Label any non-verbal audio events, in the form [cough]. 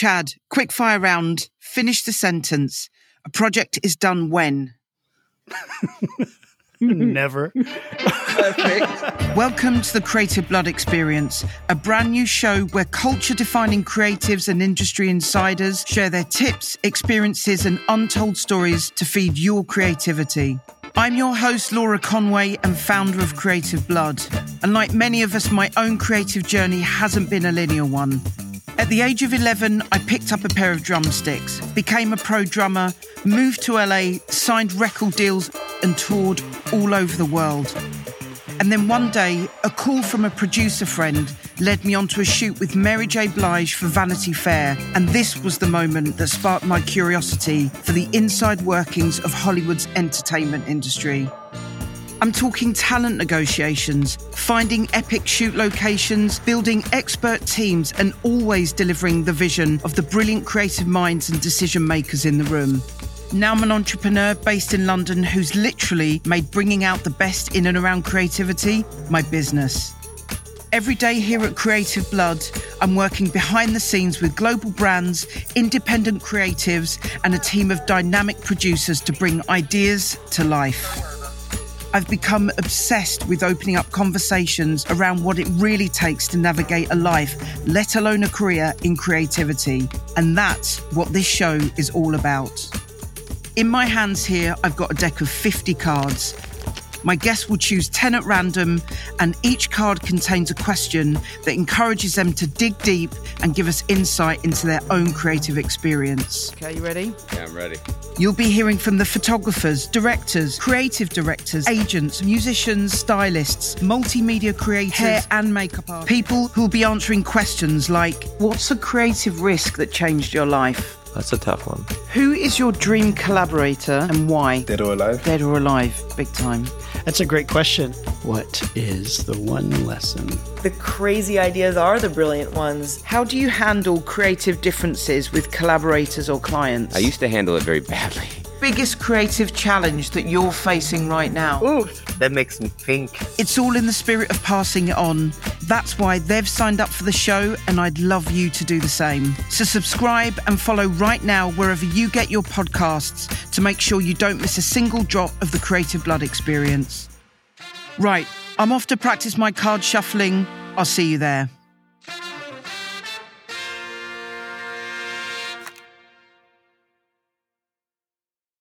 Chad, quick fire round. Finish the sentence. A project is done when? [laughs] Never. Perfect. Welcome to the Creative Blood Experience, a brand new show where culture defining creatives and industry insiders share their tips, experiences, and untold stories to feed your creativity. I'm your host, Laura Conway, and founder of Creative Blood. And like many of us, my own creative journey hasn't been a linear one. At the age of 11, I picked up a pair of drumsticks, became a pro drummer, moved to LA, signed record deals, and toured all over the world. And then one day, a call from a producer friend led me onto a shoot with Mary J. Blige for Vanity Fair. And this was the moment that sparked my curiosity for the inside workings of Hollywood's entertainment industry. I'm talking talent negotiations, finding epic shoot locations, building expert teams, and always delivering the vision of the brilliant creative minds and decision makers in the room. Now I'm an entrepreneur based in London who's literally made bringing out the best in and around creativity my business. Every day here at Creative Blood, I'm working behind the scenes with global brands, independent creatives, and a team of dynamic producers to bring ideas to life. I've become obsessed with opening up conversations around what it really takes to navigate a life, let alone a career in creativity. And that's what this show is all about. In my hands here, I've got a deck of 50 cards. My guests will choose 10 at random, and each card contains a question that encourages them to dig deep and give us insight into their own creative experience. Okay, you ready? Yeah, I'm ready. You'll be hearing from the photographers, directors, creative directors, agents, musicians, stylists, multimedia creators, hair and makeup artists, people who will be answering questions like What's a creative risk that changed your life? That's a tough one. Who is your dream collaborator and why? Dead or alive? Dead or alive, big time. That's a great question. What is the one lesson? The crazy ideas are the brilliant ones. How do you handle creative differences with collaborators or clients? I used to handle it very badly. Biggest creative challenge that you're facing right now? Ooh, that makes me think. It's all in the spirit of passing it on. That's why they've signed up for the show, and I'd love you to do the same. So subscribe and follow right now wherever you get your podcasts to make sure you don't miss a single drop of the Creative Blood experience. Right, I'm off to practice my card shuffling. I'll see you there.